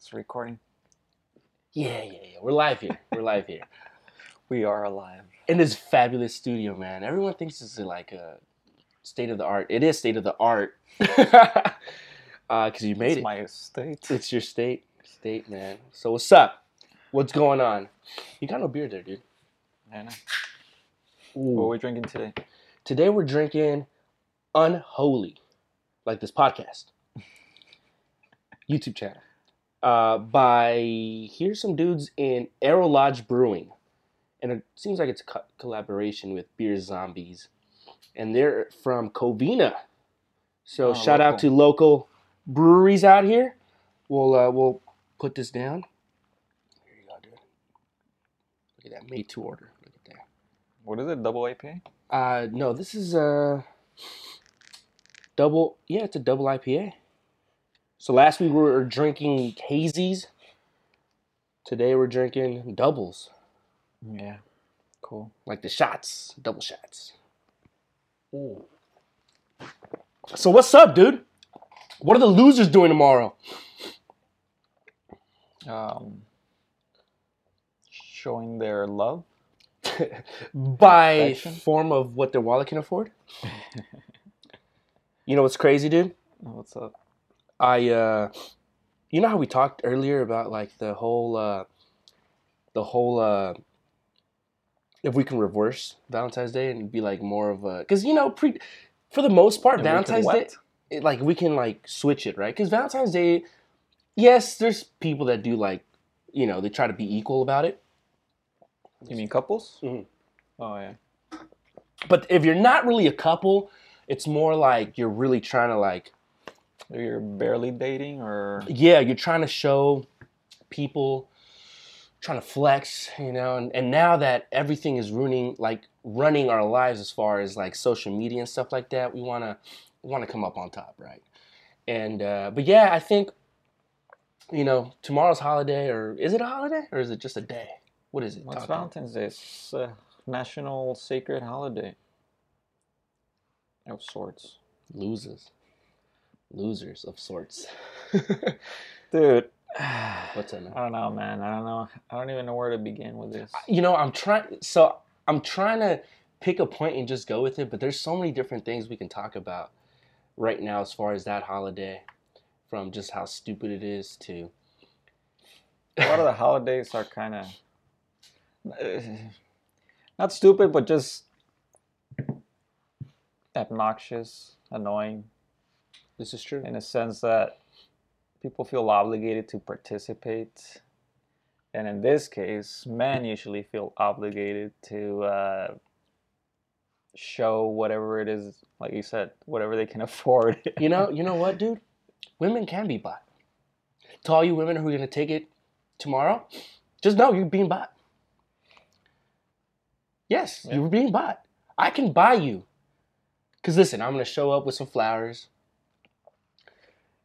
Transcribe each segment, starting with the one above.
It's recording. Yeah, yeah, yeah. We're live here. We're live here We are alive. in this fabulous studio, man. Everyone thinks it's like a state of the art. It is state of the art uh, because you made it's it. my estate. It's your state, state, man. So what's up? What's going on? You got no beer there, dude. I know. What are we drinking today? Today we're drinking Unholy, like this podcast, YouTube channel, uh, by here's some dudes in Arrow Lodge Brewing, and it seems like it's a co- collaboration with Beer Zombies, and they're from Covina. So Oh, shout out to local breweries out here. We'll uh, we'll put this down. Here you go, dude. Look at that, made to order. Look at that. What is it? Double IPA? Uh, no, this is a double. Yeah, it's a double IPA. So last week we were drinking hazies. Today we're drinking doubles, Yeah. Cool. like the shots, double shots. Ooh. So what's up, dude? What are the losers doing tomorrow? Um, showing their love. By Affection? form of what their wallet can afford. you know what's crazy, dude? What's up? I uh you know how we talked earlier about like the whole uh the whole uh if we can reverse Valentine's Day and be like more of a cuz you know pre for the most part And Valentine's Day it, like we can like switch it, right? Cuz Valentine's Day yes, there's people that do like you know, they try to be equal about it. You mean couples? Mhm. Oh yeah. But if you're not really a couple, it's more like you're really trying to like You're barely dating, or yeah, you're trying to show people, trying to flex, you know, and, and now that everything is ruining, like running our lives as far as like social media and stuff like that, we wanna wanna come up on top, right? And uh, but yeah, I think, you know, tomorrow's holiday, or is it a holiday, or is it just a day? What is it? what's Talk. Valentine's Day? It's a national sacred holiday of sorts. Losers, losers of sorts. Dude. What's that? Man? I don't know, man. I don't know. I don't even know where to begin with this. you know i'm trying so i'm trying to pick a point and just go with it but there's so many different things we can talk about right now as far as that holiday from just how stupid it is to a lot of the holidays are kind of not stupid, but just obnoxious, annoying, this is true. in a sense that people feel obligated to participate. And in this case, men usually feel obligated to uh, show whatever it is, like you said, whatever they can afford. you know you know what dude? Women can be bought. To all you women who are going to take it tomorrow just know you're being bought. Yes Yeah. you're being bought. I can buy you. Because listen i'm going to show up with some flowers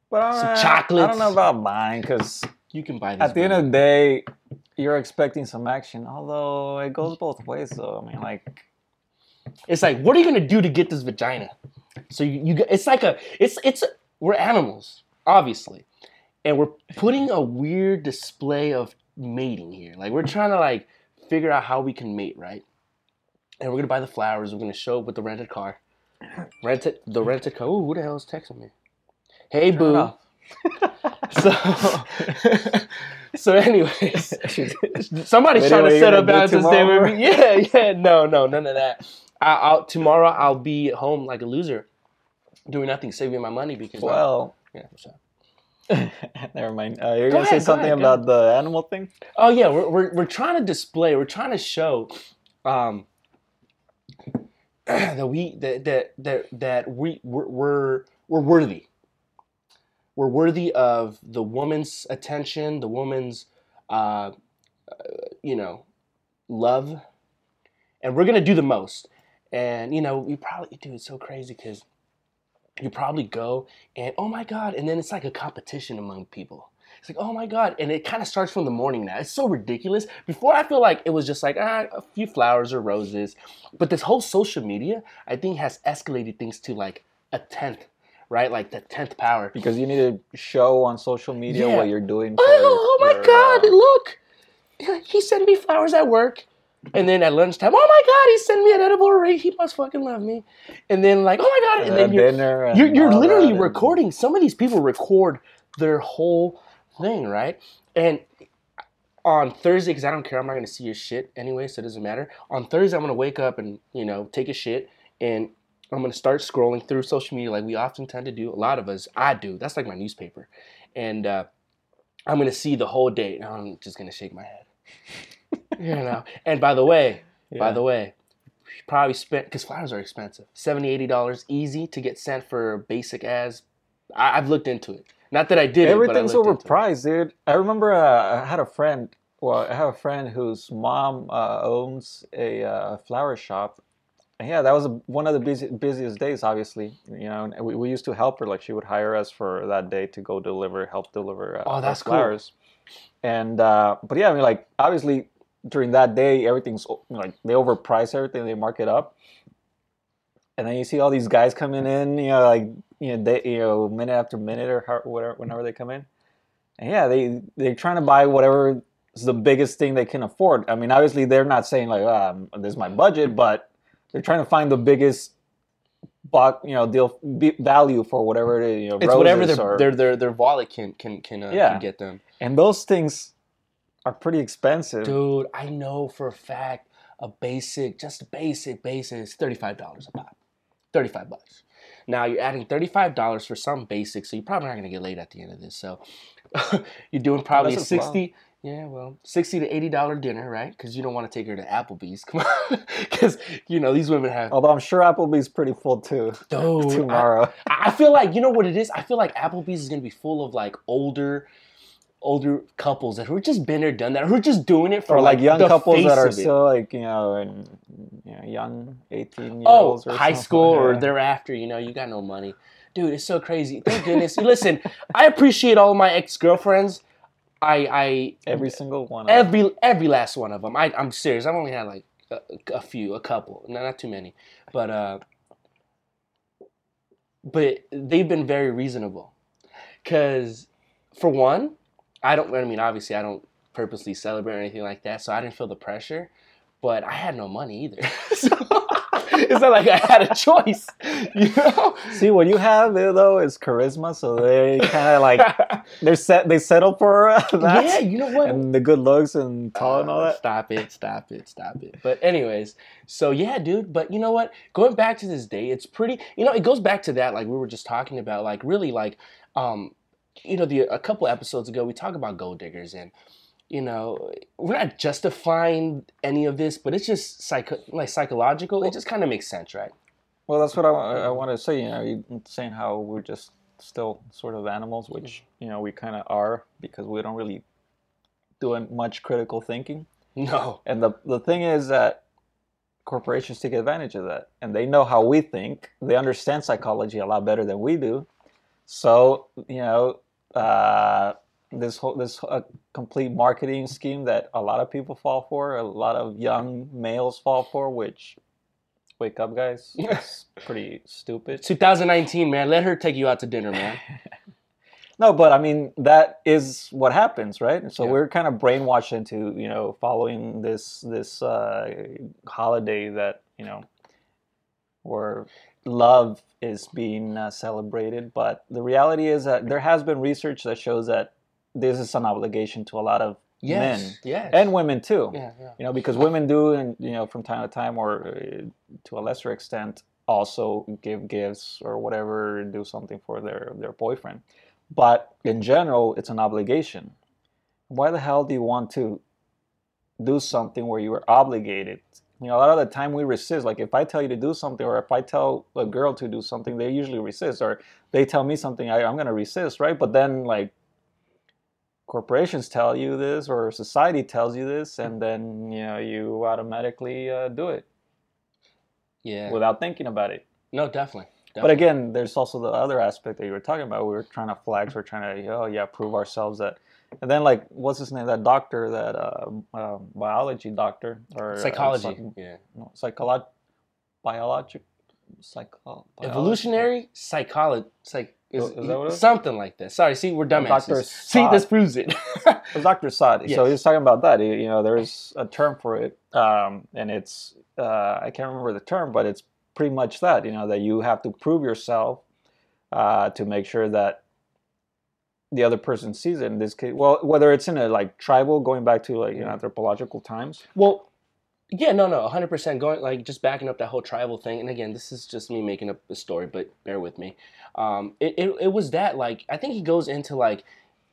But I don't, Some know- I don't know about mine because you can buy this at the end of the day, you're expecting some action. Although it goes both ways, though. I mean, like, It's like, what are you gonna do to get this vagina? So you, you it's like a, it's it's we're animals, obviously, and we're putting a weird display of mating here. Like we're trying to like figure out how we can mate, right? And we're gonna buy the flowers. We're gonna show up with the rented car, rented the rented car. Ooh, who the hell is texting me? Hey, boo. So, so anyways, somebody's trying to set up Valentine's Day with me. Yeah, yeah, no, no, none of that. I, I'll tomorrow I'll be at home like a loser, doing nothing, saving my money because well, yeah. what's up? never mind. Uh, you're Go gonna say ahead, go something ahead, go about the animal thing. Oh yeah, we're, we're we're trying to display, we're trying to show, um, that we that that that that we we're we're, we're worthy. We're worthy of the woman's attention, the woman's, uh, uh, you know, love, and we're gonna do the most. And you know, you probably dude, it's so crazy because you probably go and oh my god, and then it's like a competition among people. It's like, oh my god, and it kind of starts from the morning now. It's so ridiculous. Before I feel like it was just like ah, a few flowers or roses, but this whole social media, I think, has escalated things to like a tenth, right? Like the tenth power. because you need to show on social media Yeah. what you're doing. Oh, oh my God! uh, Look, he sent me flowers at work, and then at lunchtime, oh my God, he sent me an edible ring. He must fucking love me. And then like, oh my God, and then you're dinner. you're, you're literally recording. Some of these people record their whole thing, right? And on Thursday, because I don't care, I'm not gonna see your shit anyway, so it doesn't matter. On Thursday, I'm gonna wake up and you know take a shit, and I'm gonna start scrolling through social media like we often tend to do. A lot of us, I do. That's like my newspaper, and uh, I'm gonna see the whole day, and I'm just gonna shake my head. you know. And by the way, by the way, probably spent because flowers are expensive 70 80 dollars easy to get sent for basic as I, I've looked into it. Not that I did Everything's it, but I looked into it. overpriced, dude. I remember uh, I had a friend. Well, I have a friend whose mom uh, owns a uh, flower shop. Yeah, that was a, one of the busy, busiest days, obviously. You know, and we, we used to help her. Like she would hire us for that day to go deliver, help deliver uh, Oh, that's cool. And uh, but yeah, I mean, like obviously during that day, everything's like they overprice everything, they mark it up. And then you see all these guys coming in, you know, like you know, they, you know, minute after minute or how, whatever, whenever they come in. And yeah, they they're trying to buy whatever is the biggest thing they can afford. I mean, obviously they're not saying like, ah, this is my budget, but they're trying to find the biggest, buck, you know, deal value for whatever it is, you know, It's whatever their, or- their their their wallet can can can, uh, Yeah. can get them. and those things are pretty expensive. Dude, I know for a fact a basic, just a basic basic is thirty five dollars a pop, thirty five bucks. Now you're adding thirty five dollars for some basics, so you're probably not gonna get laid at the end of this. So you're doing probably a Unless sixty. Yeah, well, sixty to eighty dollar dinner, right? Because you don't want to take her to Applebee's. Come on, because you know these women have. Although I'm sure Applebee's pretty full too Dude, tomorrow. I I feel like you know what it is. I feel like Applebee's is gonna be full of like older, older couples that who have just been there, done that, who are just doing it for or like young the couples that are still like you know, and you know, young eighteen year oh or high something. school or thereafter. You know, you got no money, dude. It's so crazy. Thank goodness. Listen, I appreciate all my ex girlfriends. I I every single one. of every every last one of them. I I'm serious. I've only had like a, a few, a couple, no, not too many, but uh, but they've been very reasonable. Cause for one, I don't. I mean, obviously, I don't purposely celebrate or anything like that, so I didn't feel the pressure. But I had no money either, so it's not like I had a choice, you know. See, what you have eh, though is charisma, so they kind of like they're set. They settle for uh, that. yeah, you know what? and the good looks and tall and all Uh, that. Stop it, stop it, stop it. But anyways, so yeah, dude. But you know what? Going back to this day, it's pretty. You know, it goes back to that, like we were just talking about, like really, like, um, you know, the a couple episodes ago we talked about gold diggers, and you know, we're not justifying any of this, but it's just psycho, like psychological. It just kind of makes sense, right? Well, that's what I, I want to say. You know, saying how we're just still sort of animals, which you know we kind of are because we don't really do much critical thinking. No. And the the thing is that corporations take advantage of that, and they know how we think. They understand psychology a lot better than we do. So you know, uh, this whole this uh, complete marketing scheme that a lot of people fall for, a lot of young males fall for, which wake up, guys, it's pretty stupid. 2019, man. Let her take you out to dinner, man. No, but I mean that is what happens, right? So Yeah. we're kind of brainwashed into you know following this this uh, holiday that you know where love is being uh, celebrated. But the reality is that there has been research that shows that this is an obligation to a lot of Yes. men Yes. and women too. yeah, yeah. You know, because women do, and you know, from time to time, or uh, to a lesser extent, also give gifts or whatever, do something for their their boyfriend. But in general, it's an obligation. Why the hell do you want to do something where you are obligated? You know, a lot of the time we resist. Like if I tell you to do something, or if I tell a girl to do something, they usually resist, or they tell me something, I, I'm gonna resist, right? But then like corporations tell you this or society tells you this and then you know you automatically uh, do it Yeah. without thinking about it no, definitely. but again there's also the other aspect that you were talking about we were trying to flags we're trying to oh yeah prove ourselves that and then like what's his name that doctor that uh, uh, biology doctor or uh, psychology. psych- yeah. no, psycholo- biologic Psycho- evolutionary psychology, psych, is, is that what something like that. Sorry, see, we're Dr. dumbasses. See, this proves it. It was Dr. Sadi. So Yes. he was talking about that. You know, there's a term for it, um, and it's uh, I can't remember the term, but it's pretty much that. You know, that you have to prove yourself uh, to make sure that the other person sees it. In this case, well, whether it's in a like tribal, going back to like you know anthropological times. Well, yeah, no, no, 100% going, like, just backing up that whole tribal thing. And again, this is just me making up a story, but bear with me. Um, it, it, it was that, like, I think he goes into, like,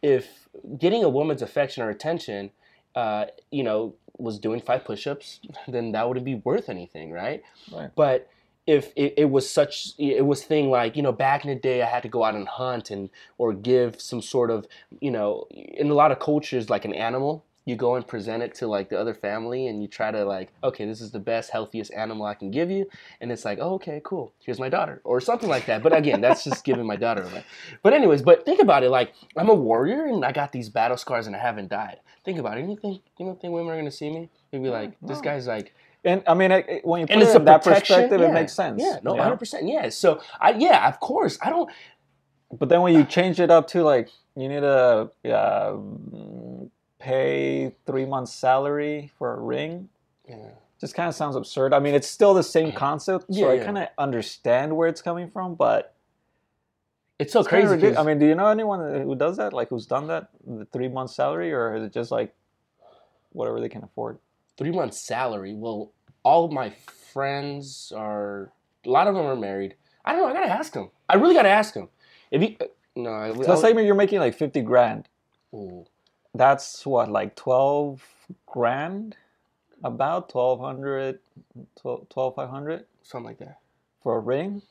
if getting a woman's affection or attention, uh, you know, was doing five push ups, then that wouldn't be worth anything, right? Right. But if it, it was such, it was thing like, you know, back in the day, I had to go out and hunt and, or give some sort of, you know, in a lot of cultures, like an animal, you go and present it to like the other family and you try to like okay this is the best healthiest animal i can give you. And it's like oh, okay cool. Here's my daughter. Or something like that. But again that's just giving my daughter away. But anyways but think about it like i'm a warrior and i got these battle scars and i haven't died. Think about it. You think you don't think women are going to see me? They'd be like this guy's like And I mean, I- I- when you put and it in that perspective, yeah, it makes sense. yeah no 100% yeah so i yeah of course i don't But then when you change it up to like you need to uh, mm, pay three months' salary for a ring, yeah. just kind of sounds absurd. I mean, it's still the same concept, so Yeah, I yeah. kind of understand where it's coming from, but it's so it's crazy I mean, do you know anyone who does that? Like, who's done that? The three months' salary, or is it just like whatever they can afford? three months salary. Well, all of my friends are a lot of them are married. I don't know. I gotta ask them. I really gotta ask them. If you uh, no, I, So let's say you're making like fifty grand. Ooh, That's what, like twelve grand, about 1200 12 12,500 something like that. for a ring.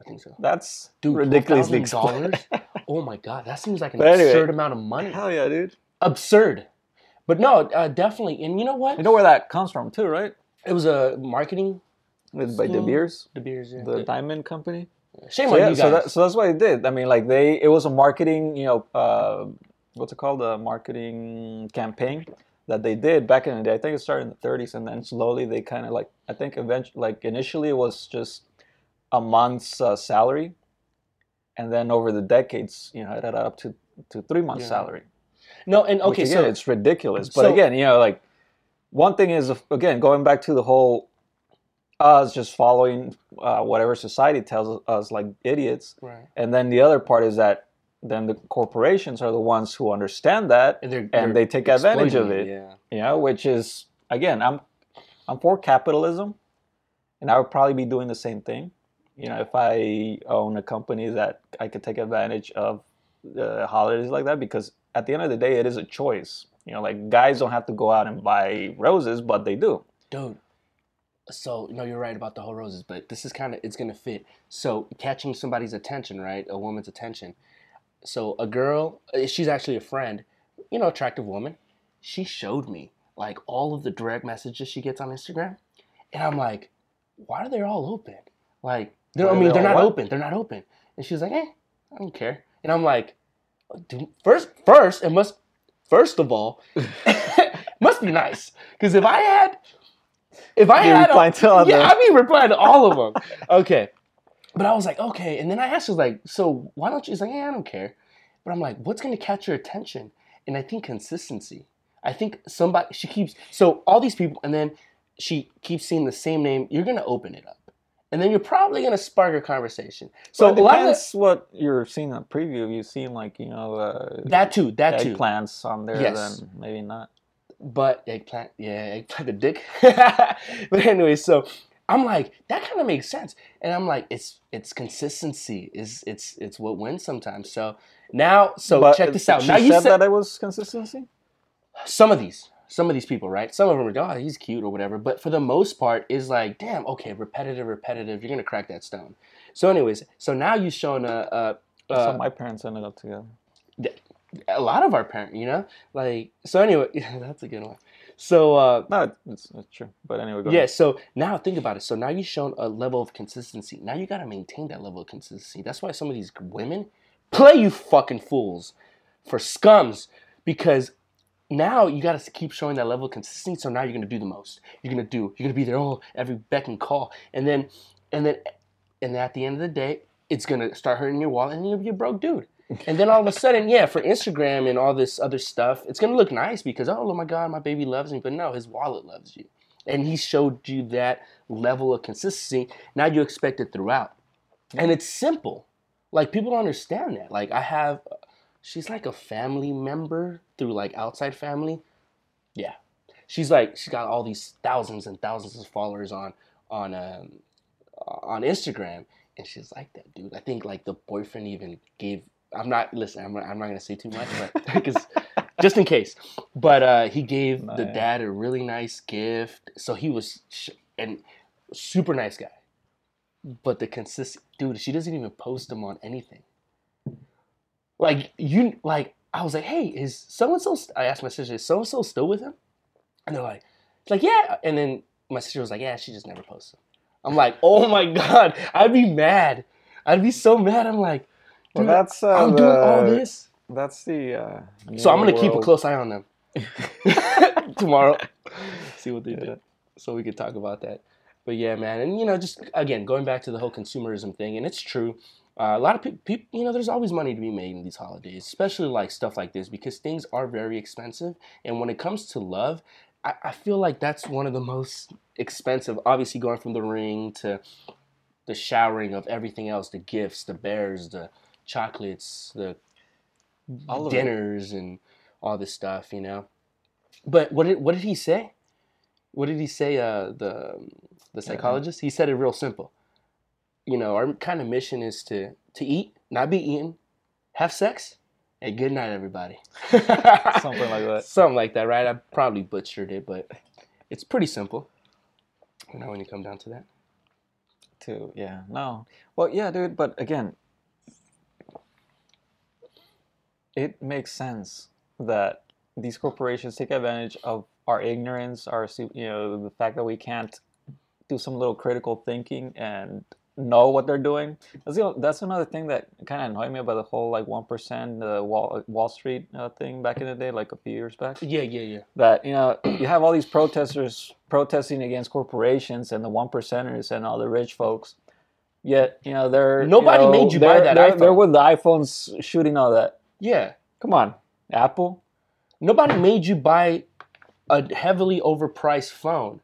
I think so. That's Dude, ridiculously $12,000? expensive. Oh my god, that seems like an anyway. absurd amount of money. Hell yeah, dude! Absurd. But no, uh, definitely. And you know what? You know where that comes from too, right? It was a marketing. It's by De Beers, The beers. Yeah. the diamond company. Shame So, on yeah, you guys. so, that, so that's what it did. I mean, like they, it was a marketing, you know, uh, what's it called, a marketing campaign that they did back in the day. I think it started in the 30s, and then slowly they kind of like, I think eventually, like initially it was just a month's uh, salary, and then over the decades, you know, it added up to to three months' Yeah. salary. no, and Which, okay, again, so it's ridiculous. But so- again, you know, like one thing is again going back to the whole us just following uh, whatever society tells us like idiots, right. and then the other part is that then the corporations are the ones who understand that, and, they're, and they're they take advantage of it. Yeah. You know, which is again, I'm I'm for capitalism, and I would probably be doing the same thing. You know, if I own a company that I could take advantage of uh, holidays like that, because at the end of the day, it is a choice. You know, like guys don't have to go out and buy roses, but they do. dude so no you're right about the whole roses but this is kind of it's gonna fit so catching somebody's attention right a woman's attention so a girl uh, she's actually a friend you know attractive woman. She showed me like all of the direct messages she gets on instagram and i'm like why are they all open? Like they're, i mean they they're not what? open they're not open. And she's like eh i don't care. And i'm like first first it must first of all must be nice. Because if i had if I You had, a- to all yeah, the- I mean, reply to all of them. Okay, but I was like, okay, and then I asked her like, so why don't you? She's like, yeah, I don't care. But I'm like, what's gonna catch your attention? And I think consistency. I think somebody she keeps so all these people, and then she keeps seeing the same name. You're gonna open it up, and then you're probably gonna spark a conversation. So So it a lot of depends what you're seeing in the preview. You've seen like you know uh, that too, that too. eggplants on there, Yes. then maybe not. But eggplant, yeah, eggplant the dick. but anyway, so I'm like, that kind of makes sense. And I'm like, it's it's consistency is it's it's what wins sometimes. So now, so But check this out. Now you said said that it was consistency. some of these, some of these people, right? Some of them are, oh, he's cute or whatever. But for the most part, is like, damn, okay, repetitive, repetitive. You're gonna crack that stone. So, anyways, so now you've shown a. a, a how my parents ended up together. a lot of our parents, you know, like so. Anyway, that's a good one. So uh, No, it's, it's true. But anyway, go Yeah, ahead. so now think about it. So now you've shown a level of consistency. Now you got to maintain that level of consistency. That's why some of these women play you fucking fools for scums because now you got to keep showing that level of consistency. So now you're going to do the most. You're going to do, you're going to be there, oh, every beck and call. And then, and then and then at the end of the day, it's gonna start hurting your wallet, and you'll be a broke dude. And then all of a sudden, yeah, for Instagram and all this other stuff, it's gonna look nice because oh oh my god, my baby loves me. But no, his wallet loves you, and he showed you that level of consistency. Now you expect it throughout, and it's simple. Like people don't understand that. Like I have, she's like a family member through like outside family. Yeah, she's like she's got all these thousands and thousands of followers on on um, on Instagram, and she's like that, dude. I think like the boyfriend even gave. I'm not listen. I'm, I'm not gonna say too much, but because just in case. But uh, he gave the dad a really nice gift, so he was sh- and super nice guy. But the consistent dude, she doesn't even post them on anything. Like you, like I was like, hey, is so and so? I asked my sister, is so and so still with him? And they're like, it's like yeah. And then my sister was like, yeah, she just never posts them. I'm like, oh my god, I'd be mad. I'd be so mad. I'm like, Well, dude, that's uh, I'm doing all this. That's the. Uh, So I'm gonna new keep a close eye on them tomorrow. See what they Yeah. do, so we could talk about that. But yeah, man, and you know, just again going back to the whole consumerism thing, and it's true. Uh, a lot of people, you know, there's always money to be made in these holidays, especially like stuff like this, because things are very expensive. And when it comes to love, I, I feel like that's one of the most expensive. Obviously, going from the ring to the showering of everything else, the gifts, the bears, the chocolates, the All of it. dinners and all this stuff, you know. But what did what did he say? What did he say? Uh, the the psychologist. He said it real simple. You know, our kind of mission is to to eat, not be eaten, have sex, and good night, everybody. Something like that. Something like that, right? I probably butchered it, but it's pretty simple. You know, when you come down to that. To Yeah, no. Well, yeah, dude. But again, it makes sense that these corporations take advantage of our ignorance, our you know the fact that we can't do some little critical thinking and know what they're doing. That's the, that's another thing that kind of annoyed me about the whole like one percent uh, Wall Wall Street uh, thing back in the day, like a few years back Yeah, yeah, yeah. that you know you have all these protesters protesting against corporations and the one percenters and all the rich folks. Yet you know they're Nobody you know, made you buy that They're, they're with the iPhones shooting all that. Yeah. Come on, Apple. Nobody made you buy a heavily overpriced phone.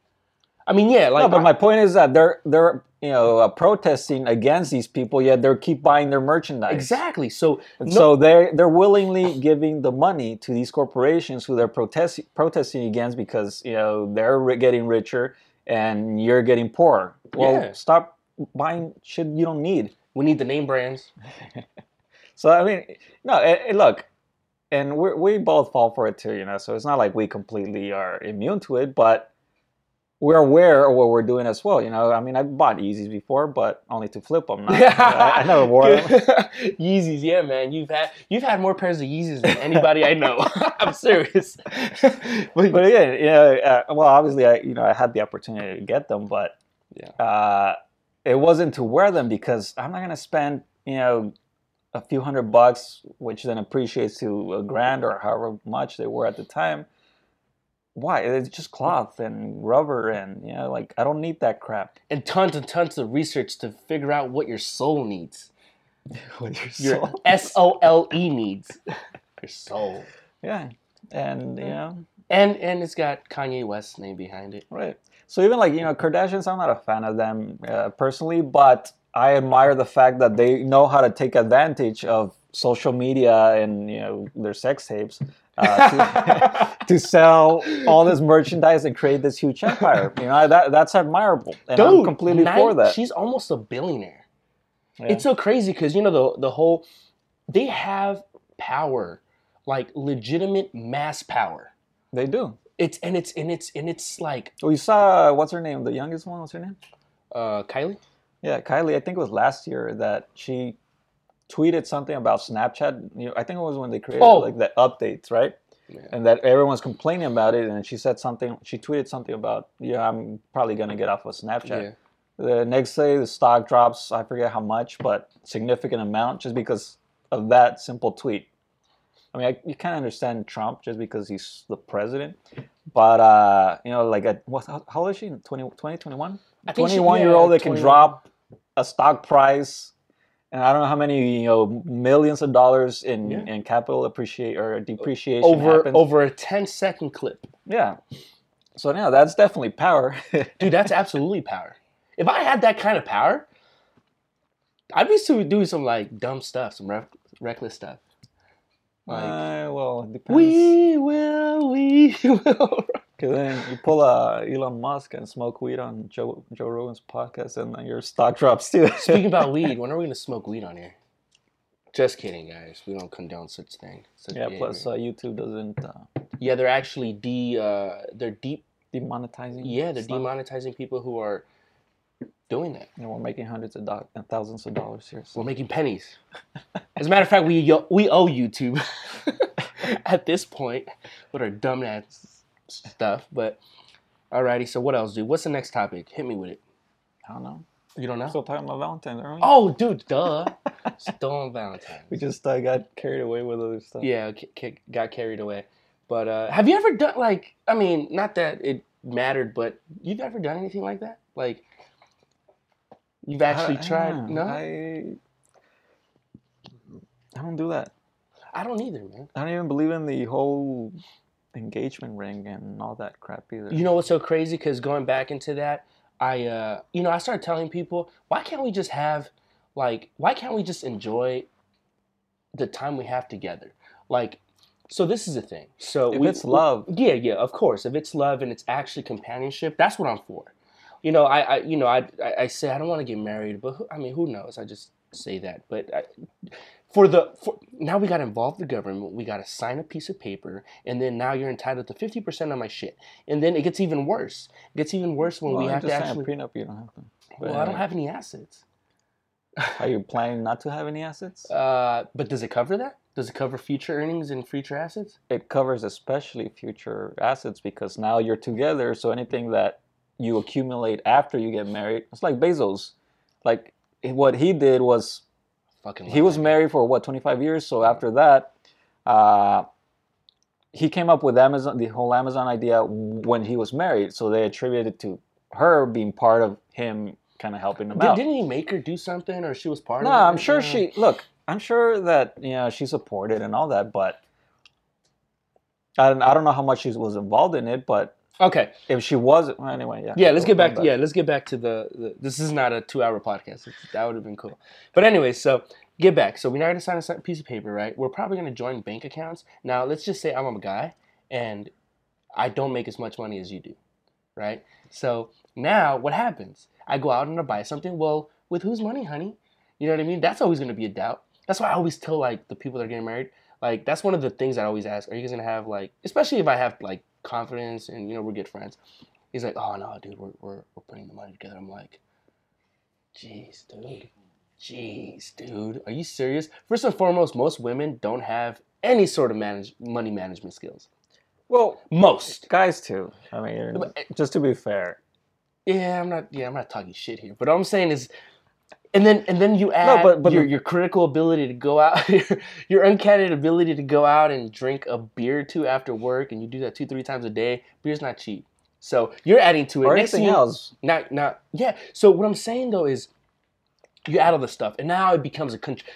I mean, yeah, like no, but I- my point is that they're they're you know uh, protesting against these people, yet they keep buying their merchandise. exactly. So no- so they they're willingly giving the money to these corporations who they're protest, protesting against because you know they're getting richer and you're getting poorer. Well, Yeah. stop buying shit you don't need. we need the name brands. So I mean, no, eh, eh, look, and we we both fall for it too, you know. So it's not like we completely are immune to it, but we're aware of what we're doing as well. You know, I mean, I bought Yeezys before, but only to flip them. Not, I, I never wore them. Yeezys, yeah, man. You've had you've had more pairs of Yeezys than anybody I know. I'm serious. but, but again, you know, uh, well, obviously, I you know I had the opportunity to get them, but Yeah. uh, it wasn't to wear them because I'm not gonna spend you know a few hundred bucks, which then appreciates to a grand or however much they were at the time. Why? It's just cloth and rubber, and you know, like I don't need that crap. and tons and tons of research to figure out what your soul needs. Your soul S O L E needs. Your soul. yeah, and you know. And and it's got Kanye West's name behind it. Right. So even like you know Kardashians, I'm not a fan of them uh, personally, but I admire the fact that they know how to take advantage of social media and you know their sex tapes uh, to, to sell all this merchandise and create this huge empire. You know that that's admirable, and I'm completely nine- for that. She's almost a billionaire. Yeah. It's so crazy because you know the the whole they have power, like legitimate mass power. they do. It's and it's and it's and it's like you saw what's her name? The youngest one. What's her name? uh, Kylie. Yeah, Kylie. I think it was last year that she tweeted something about Snapchat. You know, I think it was when they created Oh. like the updates, right? Yeah. And that everyone's complaining about it, and she said something. She tweeted something about, "Yeah, I'm probably gonna get off of Snapchat." Yeah. The next day, the stock drops. I forget how much, but significant amount, just because of that simple tweet. I mean, I, you can't understand Trump just because he's the president, but uh, you know, like at what? How, how old is she? 20, 20 21? I think she- 21 year old yeah, that can drop a stock price, and I don't know how many you know millions of dollars in Yeah. in capital appreciate or depreciation over happens. over a 10 second clip. Yeah. So yeah, that's definitely power. Dude, that's absolutely power. If I had that kind of power, I'd be still doing some like dumb stuff, some reck reckless stuff. Like, Uh, well, it depends. we will, we will. Cause then you pull a Elon Musk and smoke weed on Joe Joe Rogan's podcast, and then your stock drops too. Speaking about weed, when are we gonna smoke weed on here? Just kidding, guys. We don't condone such thing. Such yeah. behavior. Plus, uh, YouTube doesn't uh, yeah, they're actually de, uh, they're deep. demonetizing. Yeah, they're stuff. demonetizing people who are doing that. And we're making hundreds of dollars and thousands of dollars here. So. We're making pennies. As a matter of fact, we we owe YouTube at this point with our dumb ass stuff. But alrighty, so what else, dude? What's the next topic? Hit me with it. I don't know. You don't know? Still talking about Valentine's, aren't we? oh, dude, duh. Still on Valentine's. We just uh, got carried away with other stuff. yeah, ca- ca- got carried away. But uh, have you ever done like? I mean, not that it mattered, but you've ever done anything like that? Like, you've actually I- tried? yeah, no, I, I I don't do that. I don't either, man. I don't even believe in the whole engagement ring and all that crap either. You know what's so crazy? Because going back into that, I, uh, you know, I started telling people, why can't we just have, like, why can't we just enjoy the time we have together? Like, so this is the thing. So if we- it's love, yeah, yeah, of course. If it's love and it's actually companionship, that's what I'm for. You know, I, I you know, I, I, I say I don't want to get married, but who, I mean, who knows? I just say that. But I, for the for, now, we got to involve the government. We got to sign a piece of paper, and then now you're entitled to fifty percent of my shit. And then it gets even worse. It gets even worse when well, we have to actually. prenup. You don't have to. Well, I don't have any assets. Are you planning not to have any assets? Uh, but does it cover that? Does it cover future earnings and future assets? it covers especially future assets because now you're together. So anything that you accumulate after you get married, it's like Bezos. Like what he did was Fucking. he was married for what 25 years. So after that, uh, he came up with Amazon, the whole Amazon idea when he was married. So they attributed to her being part of him, kind of helping him Did, out. didn't he make her do something, or she was part No, of? No, I'm sure she look. I'm sure that you know she supported and all that, but I don't, I don't know how much she was involved in it. But Okay. if she was, well, anyway, yeah. Yeah, let's get back. To, yeah, let's get back to the, the. This is not a two-hour podcast. That would have been cool. But anyway, so get back. So we're not gonna sign a piece of paper, right? We're probably gonna join bank accounts. Now, let's just say I'm a guy and I don't make as much money as you do, right? So now what happens? I go out and I buy something. Well, with whose money, honey? You know what I mean? That's always gonna be a doubt. That's why I always tell like the people that are getting married. Like that's one of the things I always ask. Are you guys gonna have like, especially if I have like confidence and you know we're good friends. He's like, oh no, dude, we're, we're, we're putting the money together. I'm like, jeez, dude. Jeez, dude. Are you serious? First and foremost, most women don't have any sort of manage, money management skills. Well, Most. guys too. I mean, eh, just to be fair. Yeah, I'm not. Yeah, I'm not talking shit here. But all I'm saying is, and then and then you add but- but your the- your critical ability to go out, your, your uncanny ability to go out and drink a beer or two after work, and you do that two three times a day. Beer's not cheap, so you're adding to it. Or Next thing anything you- else. Not, not, yeah. So what I'm saying though is, you add all this stuff, and now it becomes a country.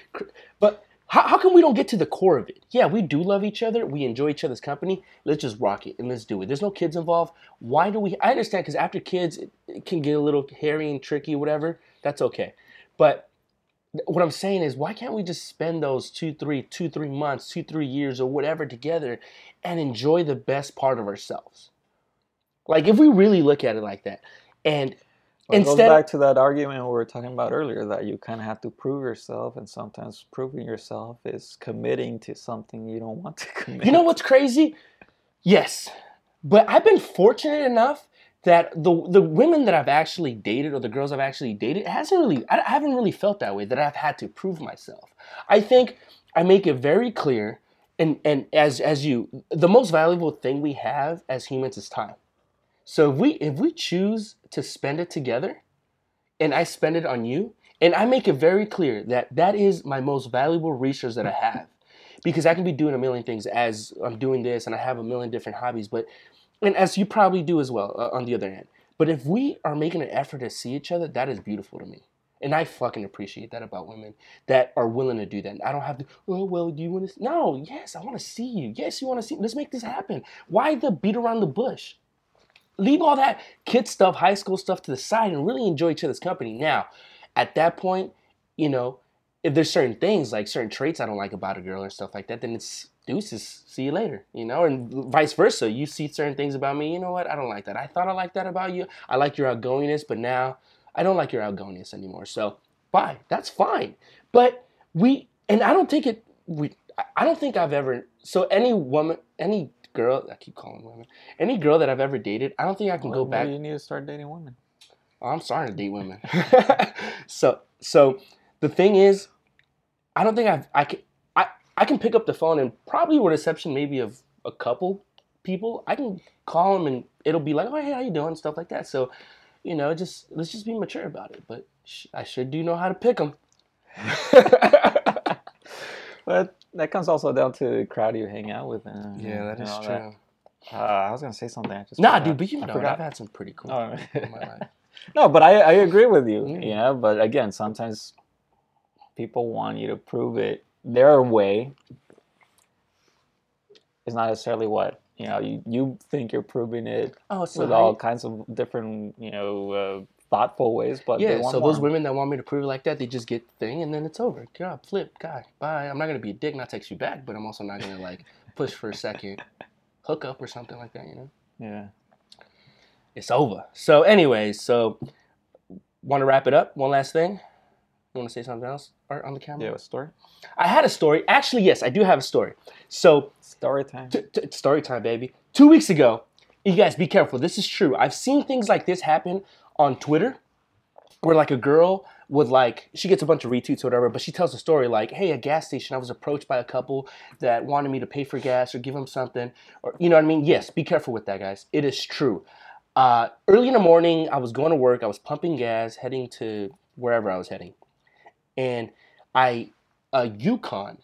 But how, how come we don't get to the core of it? Yeah, we do love each other. We enjoy each other's company. Let's just rock it and let's do it. There's no kids involved. Why do we? I understand because after kids, it, it can get a little hairy and tricky, whatever. That's okay. But what I'm saying is, why can't we just spend those two, three, two, three months, two, three years, or whatever together, and enjoy the best part of ourselves? Like if we really look at it like that, and Well, it goes back to that argument we were talking about earlier that you kind of have to prove yourself, and sometimes proving yourself is committing to something you don't want to commit. You know what's crazy? Yes, but I've been fortunate enough that the the women that I've actually dated or the girls I've actually dated hasn't really I I haven't really felt that way that I've had to prove myself. I think I make it very clear, and and as as you, the most valuable thing we have as humans is time. So if we if we choose to spend it together, and I spend it on you, and I make it very clear that that is my most valuable resource that I have because I can be doing a million things as I'm doing this and I have a million different hobbies, but and as you probably do as well uh, on the other end. But if we are making an effort to see each other, that is beautiful to me. And I fucking appreciate that about women that are willing to do that. I don't have to, oh, well, do you want to? See? No, yes, I want to see you. Yes, you want to see. Let's make this happen. Why the beat around the bush? Leave all that kid stuff, high school stuff to the side and really enjoy each other's company. Now, at that point, you know, if there's certain things like certain traits I don't like about a girl or stuff like that, then it's deuces. See you later, you know, and vice versa. You see certain things about me, you know what? I don't like that. I thought I liked that about you. I like your outgoingness, but now I don't like your outgoingness anymore. So bye. That's fine. But we, and I don't think it. We, I don't think I've ever. So any woman, any girl, I keep calling women, any girl that I've ever dated, I don't think I can Well, go back. you need to start dating women. Oh, I'm starting to date women. so so the thing is, I don't think I've I can I, I can pick up the phone and probably with exception maybe of a couple people, I can call them and it'll be like, oh hey, how you doing, stuff like that. So, you know, just let's just be mature about it. But sh- I sure do know how to pick them. But that comes also down to the crowd you hang out with. And, yeah, that you is know, true. Uh, I was gonna say something. I just Nah, forgot. dude, but you I know, forgot. I've had some pretty cool Oh. in my life. no, but I, I agree with you. Mm. Yeah, but again, sometimes people want you to prove it their way. is not necessarily what you know. You you think you're proving it Oh, with all kinds of different you know uh, thoughtful ways, but they yeah, want so those women that want me to prove it like that, they just get the thing and then it's over. Up, flip, guy, bye. I'm not gonna be a dick, I not text you back, but I'm also not gonna like push for a second hookup or something like that, you know? Yeah. It's over. So anyways, so wanna wrap it up? One last thing? You wanna say something else On the camera? Yeah. A story. I had a story. Actually, yes, I do have a story. So Story time. T- t- story time, baby. Two weeks ago, you guys be careful. This is true. I've seen things like this happen on Twitter, where like a girl would like she gets a bunch of retweets or whatever, but she tells a story like, "Hey, a gas station, I was approached by a couple that wanted me to pay for gas or give them something," or you know what I mean. Yes, be careful with that, guys. It is true. Uh, early in the morning, I was going to work. I was pumping gas, heading to wherever I was heading, and I a Yukon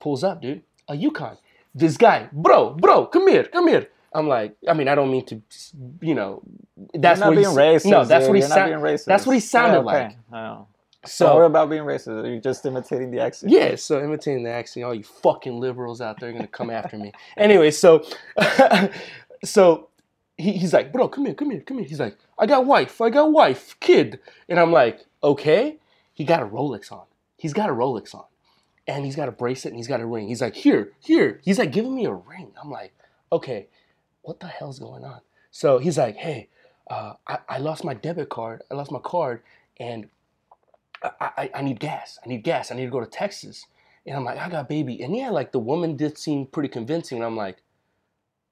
pulls up, dude. A Yukon. This guy, bro, bro, come here, come here. I'm like, I mean, I don't mean to, you know, that's You're not what being he racist. No, that's dude. what he You're not sound- being that's what he sounded Yeah, okay. like. Don't So worry about being racist. Are You're just imitating the accent. Yeah, so imitating the accent, all you fucking liberals out there are gonna come after me. Anyway, so so he, he's like, bro, come here, come here, come here. He's like, I got wife, I got wife, kid. And I'm like, okay. He got a Rolex on. He's got a Rolex on. And he's got a bracelet and he's got a ring. He's like, here, here. He's like giving me a ring. I'm like, okay, what the hell's going on? So he's like, hey, uh, I, I lost my debit card. I lost my card and I, I, I need gas. I need gas. I need to go to Texas. And I'm like, I got baby. And yeah, like the woman did seem pretty convincing. And I'm like,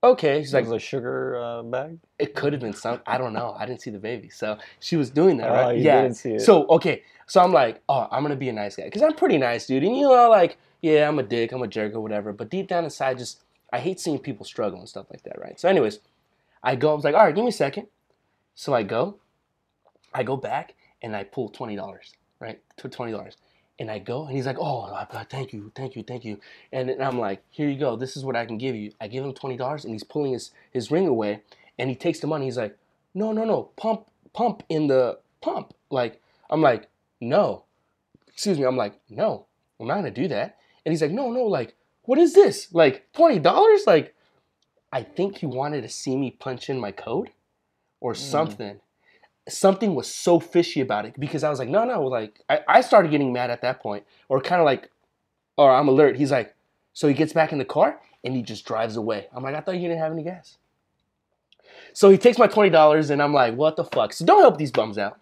okay. She's like, like a sugar uh, bag. it could have been some. I don't know. I didn't see the baby. So she was doing that, Oh, right? you yeah. didn't see it. So okay. So I'm like, oh, I'm gonna be a nice guy because I'm pretty nice, dude. And you know, like, yeah, I'm a dick, I'm a jerk or whatever. But deep down inside, just I hate seeing people struggle and stuff like that, right? So, anyways, I go. I was like, all right, give me a second. So I go. I go back and I pull twenty dollars, right? To twenty dollars. And I go, and he's like, "Oh, I- I- thank you, thank you, thank you." And then I'm like, "Here you go. This is what I can give you." I give him twenty dollars, and he's pulling his his ring away, and he takes the money. He's like, "No, no, no, pump, pump in the pump." Like, I'm like, "No," excuse me. I'm like, "No, I'm not gonna do that." And he's like, "No, no, like, what is this? Like, twenty dollars? Like, I think he wanted to see me punch in my code, or mm. something." Something was so fishy about it because I was like, no, no, like I, I started getting mad at that point, or kind of like, or I'm alert. He's like, so he gets back in the car and he just drives away. I'm like, I thought you didn't have any gas. So he takes my twenty dollars and I'm like, what the fuck? So don't help these bums out.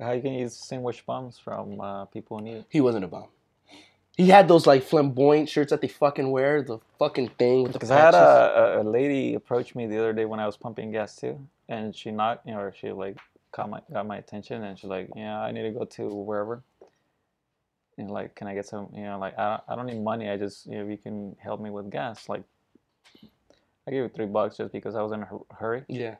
How you can you distinguish bums from uh, people who need it? He wasn't a bum. He had those like flamboyant shirts that they fucking wear, the fucking thing with the Because I had a, a lady approach me the other day when I was pumping gas too, and she knocked, you know, she like caught my got my attention, and she's like, "Yeah, I need to go to wherever." And like, can I get some? You know, like I don't, I don't need money. I just, you know, if you can help me with gas, like, I gave her three bucks just because I was in a hurry. yeah,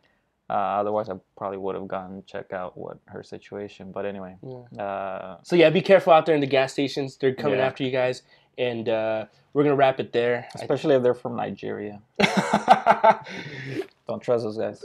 Uh, otherwise, I probably would have gone check out what her situation. But anyway, yeah. uh, So yeah, be careful out there in the gas stations. They're coming Yeah. after you guys, and uh, we're gonna wrap it there. especially if they're from Nigeria, don't trust those guys.